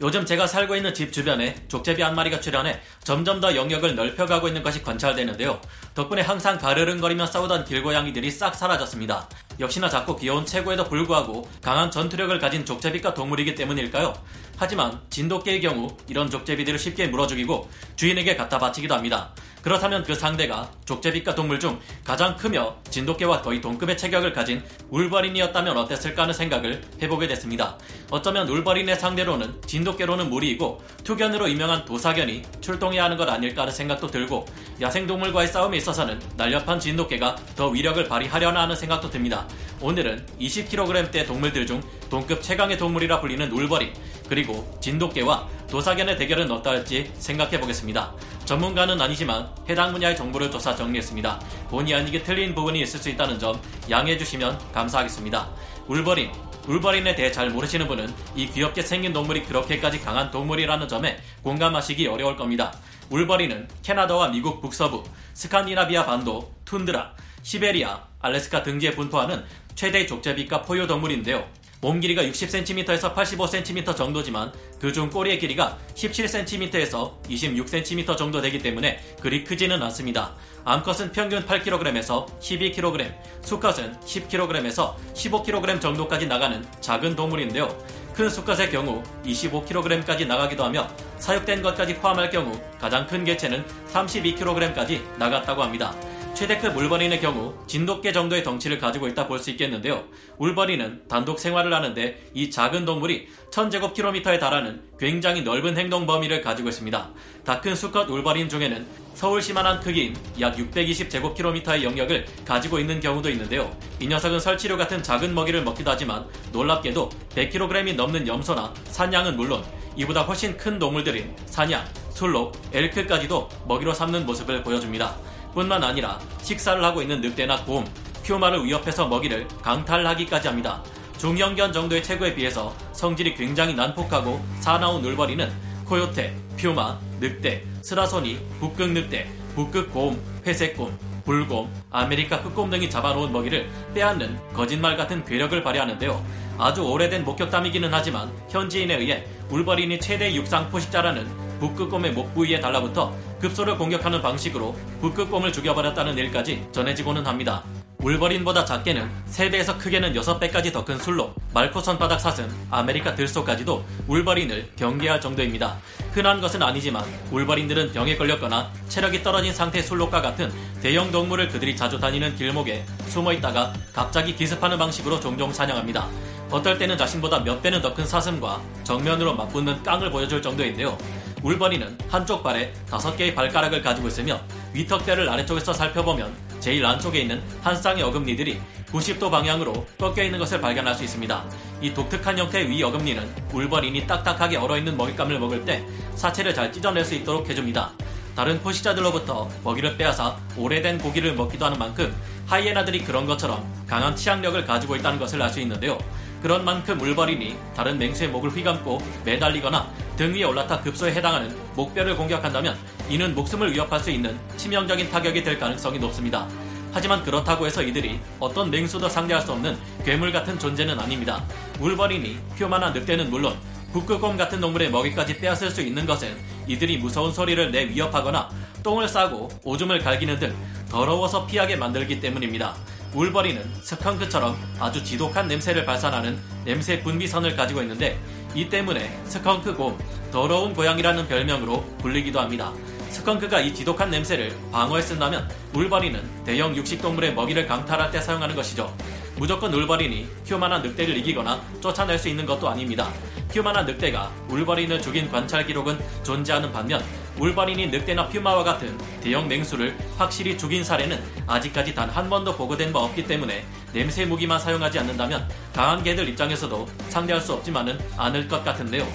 요즘 제가 살고 있는 집 주변에 족제비 한 마리가 출현해 점점 더 영역을 넓혀가고 있는 것이 관찰되는데요. 덕분에 항상 가르릉거리며 싸우던 길고양이들이 싹 사라졌습니다. 역시나 작고 귀여운 체구에도 불구하고 강한 전투력을 가진 족제비과 동물이기 때문일까요? 하지만 진돗개의 경우 이런 족제비들을 쉽게 물어 죽이고 주인에게 갖다 바치기도 합니다. 그렇다면 그 상대가 족제비과 동물 중 가장 크며 진돗개와 거의 동급의 체격을 가진 울버린이었다면 어땠을까 하는 생각을 해보게 됐습니다. 어쩌면 울버린의 상대로는 진돗 개로는 무리이고 투견으로 유명한 도사견이 출동해야 하는 것 아닐까 하는 생각도 들고 야생동물과의 싸움에 있어서는 날렵한 진돗개가 더 위력을 발휘하려나 하는 생각도 듭니다. 오늘은 20kg대 동물들 중 동급 최강의 동물이라 불리는 울버린 그리고 진돗개와 도사견의 대결은 어떠할지 생각해 보겠습니다. 전문가는 아니지만 해당 분야의 정보를 조사 정리했습니다. 본의 아니게 틀린 부분이 있을 수 있다는 점 양해해 주시면 감사하겠습니다. 울버린 울버린에 대해 잘 모르시는 분은 이 귀엽게 생긴 동물이 그렇게까지 강한 동물이라는 점에 공감하시기 어려울 겁니다. 울버린은 캐나다와 미국 북서부, 스칸디나비아 반도, 툰드라, 시베리아, 알래스카 등지에 분포하는 최대 족제비과 포유 동물인데요. 몸 길이가 60cm에서 85cm 정도지만 그중 꼬리의 길이가 17cm에서 26cm 정도 되기 때문에 그리 크지는 않습니다. 암컷은 평균 8kg에서 12kg, 수컷은 10kg에서 15kg 정도까지 나가는 작은 동물인데요. 큰 수컷의 경우 25kg까지 나가기도 하며 사육된 것까지 포함할 경우 가장 큰 개체는 32kg까지 나갔다고 합니다. 최대급 울버린의 경우 진돗개 정도의 덩치를 가지고 있다 볼 수 있겠는데요. 울버린은 단독 생활을 하는데 이 작은 동물이 1000제곱킬로미터에 달하는 굉장히 넓은 행동 범위를 가지고 있습니다. 다 큰 수컷 울버린 중에는 서울시만한 크기인 약 620제곱킬로미터의 영역을 가지고 있는 경우도 있는데요. 이 녀석은 설치류 같은 작은 먹이를 먹기도 하지만 놀랍게도 100kg이 넘는 염소나 산양은 물론 이보다 훨씬 큰 동물들인 사냥, 술록, 엘크까지도 먹이로 삼는 모습을 보여줍니다. 뿐만 아니라 식사를 하고 있는 늑대나 곰, 퓨마를 위협해서 먹이를 강탈하기까지 합니다. 중형견 정도의 체구에 비해서 성질이 굉장히 난폭하고 사나운 울버린은 코요테, 퓨마, 늑대, 스라소니, 북극 늑대, 북극 곰, 회색 곰, 불곰, 아메리카 흑곰 등이 잡아놓은 먹이를 빼앗는 거짓말 같은 괴력을 발휘하는데요. 아주 오래된 목격담이기는 하지만 현지인에 의해 울버린이 최대 육상 포식자라는 북극곰의 목 부위에 달라붙어 급소를 공격하는 방식으로 북극곰을 죽여버렸다는 일까지 전해지고는 합니다. 울버린보다 작게는 3배에서 크게는 6배까지 더 큰 순록, 말코손바닥사슴, 아메리카 들소까지도 울버린을 경계할 정도입니다. 흔한 것은 아니지만 울버린들은 병에 걸렸거나 체력이 떨어진 상태의 순록과 같은 대형 동물을 그들이 자주 다니는 길목에 숨어 있다가 갑자기 기습하는 방식으로 종종 사냥합니다. 어떨 때는 자신보다 몇 배는 더 큰 사슴과 정면으로 맞붙는 깡을 보여줄 정도인데요. 울버리는 한쪽 발에 다섯 개의 발가락을 가지고 있으며 위턱뼈를 아래쪽에서 살펴보면 제일 안쪽에 있는 한 쌍의 어금니들이 90도 방향으로 꺾여 있는 것을 발견할 수 있습니다. 이 독특한 형태의 위 어금니는 울버린이 딱딱하게 얼어있는 먹잇감을 먹을 때 사체를 잘 찢어낼 수 있도록 해줍니다. 다른 포식자들로부터 먹이를 빼앗아 오래된 고기를 먹기도 하는 만큼 하이에나들이 그런 것처럼 강한 치악력을 가지고 있다는 것을 알 수 있는데요. 그런 만큼 울버린이 다른 맹수의 목을 휘감고 매달리거나 등 위에 올라타 급소에 해당하는 목뼈를 공격한다면 이는 목숨을 위협할 수 있는 치명적인 타격이 될 가능성이 높습니다. 하지만 그렇다고 해서 이들이 어떤 맹수도 상대할 수 없는 괴물 같은 존재는 아닙니다. 울버린이 휴만한 늑대는 물론 북극곰 같은 동물의 먹이까지 빼앗을 수 있는 것은 이들이 무서운 소리를 내 위협하거나 똥을 싸고 오줌을 갈기는 등 더러워서 피하게 만들기 때문입니다. 울버리는 스컹크처럼 아주 지독한 냄새를 발산하는 냄새 분비선을 가지고 있는데 이 때문에 스컹크곰, 더러운 고양이라는 별명으로 불리기도 합니다. 스컹크가 이 지독한 냄새를 방어에 쓴다면 울버리는 대형 육식동물의 먹이를 강탈할 때 사용하는 것이죠. 무조건 울버린이 휴만한 늑대를 이기거나 쫓아낼 수 있는 것도 아닙니다. 휴만한 늑대가 울버린을 죽인 관찰 기록은 존재하는 반면 울버린이 늑대나 퓨마와 같은 대형 맹수를 확실히 죽인 사례는 아직까지 단 한 번도 보고된 바 없기 때문에 냄새 무기만 사용하지 않는다면 강한 개들 입장에서도 상대할 수 없지만은 않을 것 같은데요.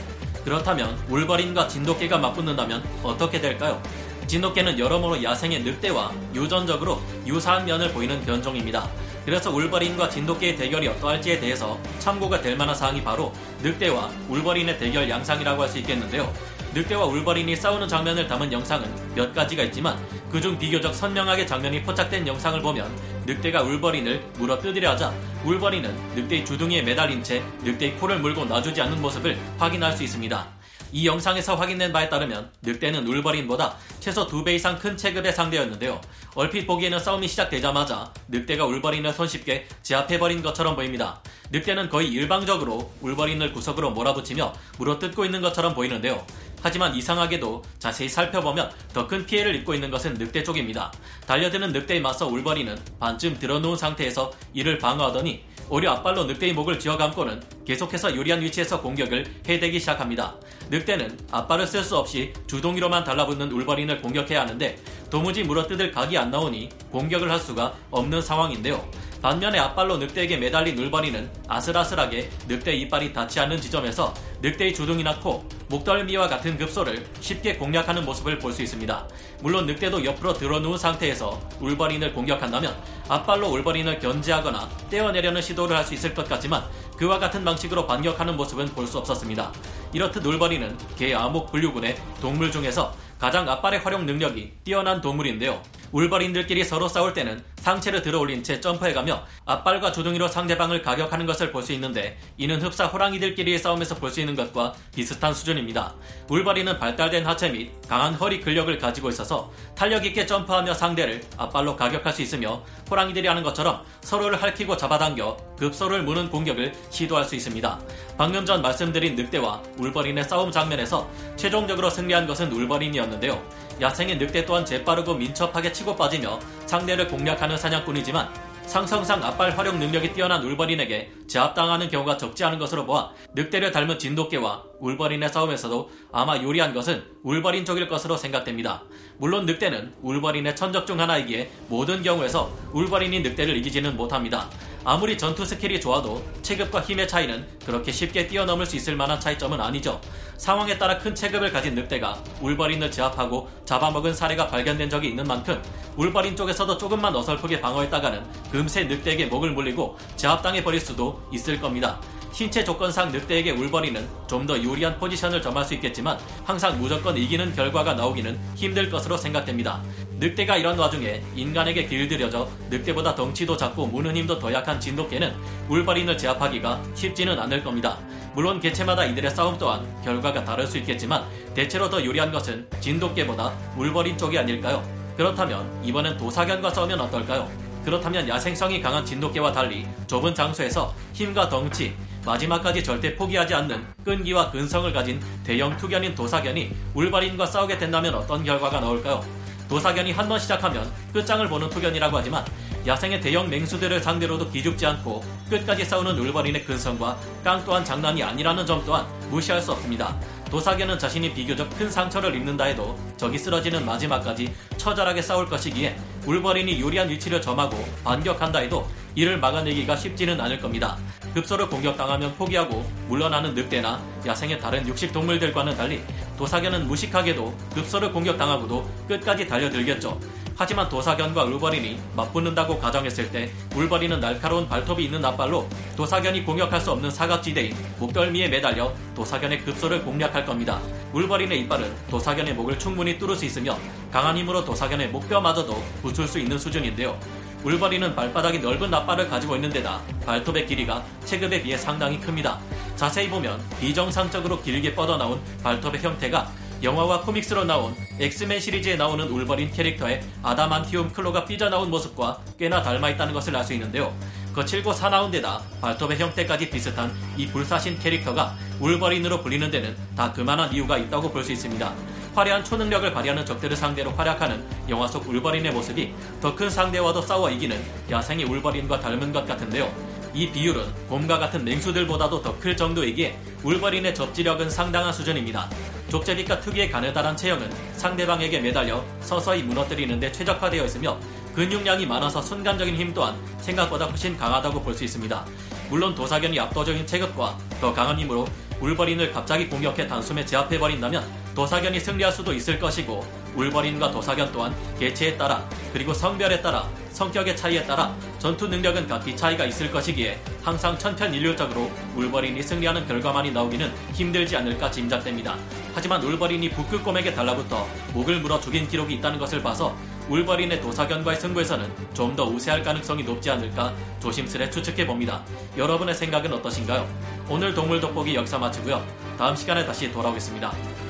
그렇다면 울버린과 진돗개가 맞붙는다면 어떻게 될까요? 진돗개는 여러모로 야생의 늑대와 유전적으로 유사한 면을 보이는 변종입니다. 그래서 울버린과 진돗개의 대결이 어떠할지에 대해서 참고가 될 만한 사항이 바로 늑대와 울버린의 대결 양상이라고 할 수 있겠는데요. 늑대와 울버린이 싸우는 장면을 담은 영상은 몇 가지가 있지만 그중 비교적 선명하게 장면이 포착된 영상을 보면 늑대가 울버린을 물어 뜯으려 하자 울버린은 늑대의 주둥이에 매달린 채 늑대의 코를 물고 놔주지 않는 모습을 확인할 수 있습니다. 이 영상에서 확인된 바에 따르면 늑대는 울버린보다 최소 2배 이상 큰 체급의 상대였는데요. 얼핏 보기에는 싸움이 시작되자마자 늑대가 울버린을 손쉽게 제압해버린 것처럼 보입니다. 늑대는 거의 일방적으로 울버린을 구석으로 몰아붙이며 물어뜯고 있는 것처럼 보이는데요. 하지만 이상하게도 자세히 살펴보면 더 큰 피해를 입고 있는 것은 늑대 쪽입니다. 달려드는 늑대에 맞서 울버린은 반쯤 들어놓은 상태에서 이를 방어하더니 오히려 앞발로 늑대의 목을 쥐어감고는 계속해서 유리한 위치에서 공격을 해대기 시작합니다. 늑대는 앞발을 쓸 수 없이 주동이로만 달라붙는 울버린을 공격해야 하는데 도무지 물어뜯을 각이 안 나오니 공격을 할 수가 없는 상황인데요. 반면에 앞발로 늑대에게 매달린 울버린은 아슬아슬하게 늑대 이빨이 닿지 않는 지점에서 늑대의 주둥이나 코, 목덜미와 같은 급소를 쉽게 공략하는 모습을 볼 수 있습니다. 물론 늑대도 옆으로 들어누운 상태에서 울버린을 공격한다면 앞발로 울버린을 견제하거나 떼어내려는 시도를 할 수 있을 것 같지만 그와 같은 방식으로 반격하는 모습은 볼 수 없었습니다. 이렇듯 울버린은 개 암흑 분류군의 동물 중에서 가장 앞발의 활용 능력이 뛰어난 동물인데요. 울버린들끼리 서로 싸울 때는 상체를 들어 올린 채 점프해가며 앞발과 주둥이로 상대방을 가격하는 것을 볼 수 있는데 이는 흡사 호랑이들끼리의 싸움에서 볼 수 있는 것과 비슷한 수준입니다. 울버린은 발달된 하체 및 강한 허리 근력을 가지고 있어서 탄력 있게 점프하며 상대를 앞발로 가격할 수 있으며 호랑이들이 하는 것처럼 서로를 핥히고 잡아당겨 급소를 무는 공격을 시도할 수 있습니다. 방금 전 말씀드린 늑대와 울버린의 싸움 장면에서 최종적으로 승리한 것은 울버린이었는데 요. 야생의 늑대 또한 재빠르고 민첩하게 치고 빠지며 상대를 공략하는 사냥꾼이지만 상성상 앞발 활용 능력이 뛰어난 울버린에게 제압당하는 경우가 적지 않은 것으로 보아 늑대를 닮은 진돗개와 울버린의 싸움에서도 아마 유리한 것은 울버린 쪽일 것으로 생각됩니다. 물론 늑대는 울버린의 천적 중 하나이기에 모든 경우에서 울버린이 늑대를 이기지는 못합니다. 아무리 전투 스킬이 좋아도 체급과 힘의 차이는 그렇게 쉽게 뛰어넘을 수 있을 만한 차이점은 아니죠. 상황에 따라 큰 체급을 가진 늑대가 울버린을 제압하고 잡아먹은 사례가 발견된 적이 있는 만큼 울버린 쪽에서도 조금만 어설프게 방어했다가는 금세 늑대에게 목을 물리고 제압당해 버릴 수도 있을 겁니다. 신체 조건상 늑대에게 울버린은 좀더 유리한 포지션을 점할 수 있겠지만 항상 무조건 이기는 결과가 나오기는 힘들 것으로 생각됩니다. 늑대가 이런 와중에 인간에게 길들여져 늑대보다 덩치도 작고 무는 힘도 더 약한 진돗개는 울버린을 제압하기가 쉽지는 않을 겁니다. 물론 개체마다 이들의 싸움 또한 결과가 다를 수 있겠지만 대체로 더 유리한 것은 진돗개보다 울버린 쪽이 아닐까요? 그렇다면 이번엔 도사견과 싸우면 어떨까요? 그렇다면 야생성이 강한 진돗개와 달리 좁은 장소에서 힘과 덩치, 마지막까지 절대 포기하지 않는 끈기와 근성을 가진 대형 투견인 도사견이 울바린과 싸우게 된다면 어떤 결과가 나올까요? 도사견이 한 번 시작하면 끝장을 보는 투견이라고 하지만 야생의 대형 맹수들을 상대로도 기죽지 않고 끝까지 싸우는 울버린의 근성과 깡 또한 장난이 아니라는 점 또한 무시할 수 없습니다. 도사견은 자신이 비교적 큰 상처를 입는다 해도 적이 쓰러지는 마지막까지 처절하게 싸울 것이기에 울버린이 유리한 위치를 점하고 반격한다 해도 이를 막아내기가 쉽지는 않을 겁니다. 급소를 공격당하면 포기하고 물러나는 늑대나 야생의 다른 육식 동물들과는 달리 도사견은 무식하게도 급소를 공격당하고도 끝까지 달려들겠죠. 하지만 도사견과 울버린이 맞붙는다고 가정했을 때 울버린은 날카로운 발톱이 있는 앞발로 도사견이 공격할 수 없는 사각지대인 목덜미에 매달려 도사견의 급소를 공략할 겁니다. 울버린의 이빨은 도사견의 목을 충분히 뚫을 수 있으며 강한 힘으로 도사견의 목뼈마저도 부술 수 있는 수준인데요. 울버린은 발바닥이 넓은 앞발을 가지고 있는 데다 발톱의 길이가 체급에 비해 상당히 큽니다. 자세히 보면 비정상적으로 길게 뻗어나온 발톱의 형태가 영화와 코믹스로 나온 엑스맨 시리즈에 나오는 울버린 캐릭터의 아다만티움 클로가 삐져나온 모습과 꽤나 닮아있다는 것을 알 수 있는데요. 거칠고 사나운 데다 발톱의 형태까지 비슷한 이 불사신 캐릭터가 울버린으로 불리는 데는 다 그만한 이유가 있다고 볼 수 있습니다. 화려한 초능력을 발휘하는 적들을 상대로 활약하는 영화 속 울버린의 모습이 더 큰 상대와도 싸워 이기는 야생의 울버린과 닮은 것 같은데요. 이 비율은 곰과 같은 맹수들보다도 더 클 정도이기에 울버린의 접지력은 상당한 수준입니다. 족제비과 특유의 가느다란 체형은 상대방에게 매달려 서서히 무너뜨리는데 최적화되어 있으며 근육량이 많아서 순간적인 힘 또한 생각보다 훨씬 강하다고 볼 수 있습니다. 물론 도사견이 압도적인 체급과 더 강한 힘으로 울버린을 갑자기 공격해 단숨에 제압해버린다면 도사견이 승리할 수도 있을 것이고 울버린과 도사견 또한 개체에 따라 그리고 성별에 따라 성격의 차이에 따라 전투 능력은 각기 차이가 있을 것이기에 항상 천편일률적으로 울버린이 승리하는 결과만이 나오기는 힘들지 않을까 짐작됩니다. 하지만 울버린이 북극곰에게 달라붙어 목을 물어 죽인 기록이 있다는 것을 봐서 울버린의 도사견과의 승부에서는 좀 더 우세할 가능성이 높지 않을까 조심스레 추측해 봅니다. 여러분의 생각은 어떠신가요? 오늘 동물 돋보기 역사 마치고요. 다음 시간에 다시 돌아오겠습니다.